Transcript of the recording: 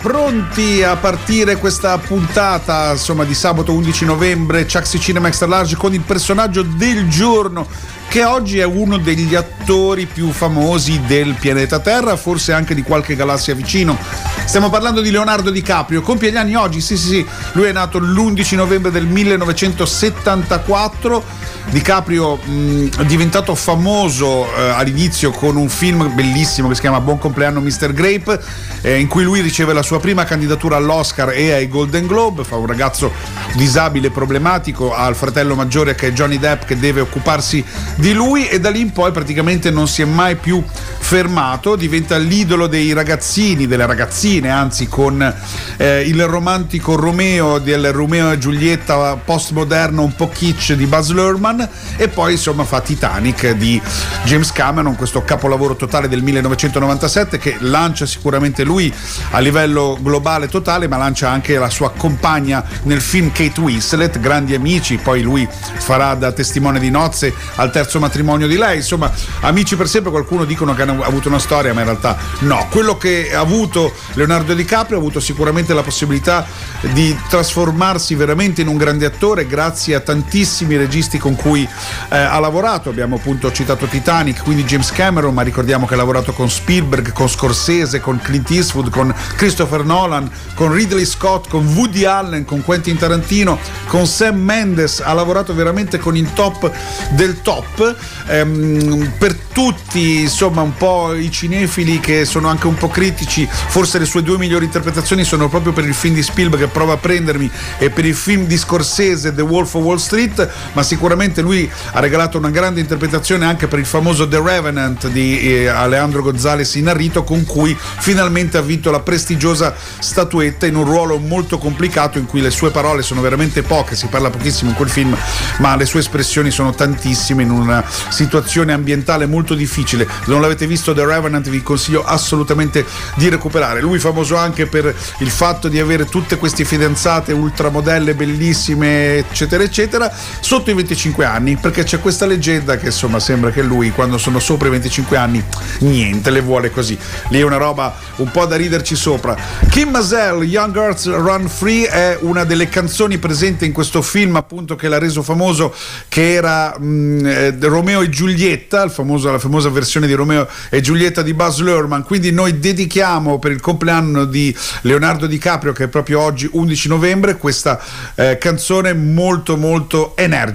Pronti a partire questa puntata insomma, di sabato 11 novembre, Chucksy Cinema Extra Large con il personaggio del giorno che oggi è uno degli attori più famosi del pianeta Terra, forse anche di qualche galassia vicino. Stiamo parlando di Leonardo DiCaprio, compie gli anni oggi, sì sì sì, lui è nato l'11 novembre del 1974. DiCaprio mh, è diventato famoso eh, all'inizio con un film bellissimo che si chiama Buon compleanno Mr. Grape, eh, in cui lui riceve la sua prima candidatura all'Oscar e ai Golden Globe, fa un ragazzo disabile problematico, ha il fratello maggiore che è Johnny Depp che deve occuparsi di lui e da lì in poi praticamente non si è mai più fermato, diventa l'idolo dei ragazzini, delle ragazzine, anzi con eh, il romantico Romeo del Romeo e Giulietta postmoderno un po' kitsch di Buzz Lerman e poi insomma fa Titanic di James Cameron, questo capolavoro totale del 1997 che lancia sicuramente lui a livello globale totale, ma lancia anche la sua compagna nel film Kate Winslet, grandi amici, poi lui farà da testimone di nozze al terzo matrimonio di lei, insomma amici per sempre, qualcuno dicono che hanno avuto una storia, ma in realtà no. Quello che ha avuto Leonardo DiCaprio ha avuto sicuramente la possibilità di trasformarsi veramente in un grande attore grazie a tantissimi registi con cui eh, ha lavorato. Abbiamo appunto citato Titanic, quindi James Cameron, ma ricordiamo che ha lavorato con Spielberg, con Scorsese, con Clint Eastwood, con Christopher Nolan, con Ridley Scott, con Woody Allen, con Quentin Tarantino, con Sam Mendes. Ha lavorato veramente con il top del top. Ehm, per tutti, insomma, un po' i cinefili che sono anche un po' critici, forse le sue due migliori interpretazioni sono proprio per il film di Spielberg che prova a prendermi e per il film di Scorsese The Wolf of Wall Street, ma sicuramente lui ha regalato una grande interpretazione anche per il famoso The Revenant di eh, Alejandro González Inarrito con cui finalmente ha vinto la prestigiosa statuetta in un ruolo molto complicato in cui le sue parole sono veramente poche, si parla pochissimo in quel film, ma le sue espressioni sono tantissime in una situazione ambientale molto difficile. Se non l'avete visto The Revenant vi consiglio assolutamente di recuperare. Lui famoso anche per il fatto di avere tutte queste fidanzate ultramodelle bellissime, eccetera eccetera, sotto i 25 anni, perché c'è questa leggenda che insomma sembra che lui quando sono sopra i 25 anni niente, le vuole così. Lì è una roba un po' da riderci sopra. Kim Mazel, Young Earths Run Free è una delle canzoni presenti in questo film appunto che l'ha reso famoso che era mh, eh, Romeo e Giulietta, famoso, la famosa versione di Romeo e Giulietta di Buzz Lerman. Quindi noi dedichiamo per il compleanno di Leonardo DiCaprio che è proprio oggi 11 novembre questa eh, canzone molto molto energica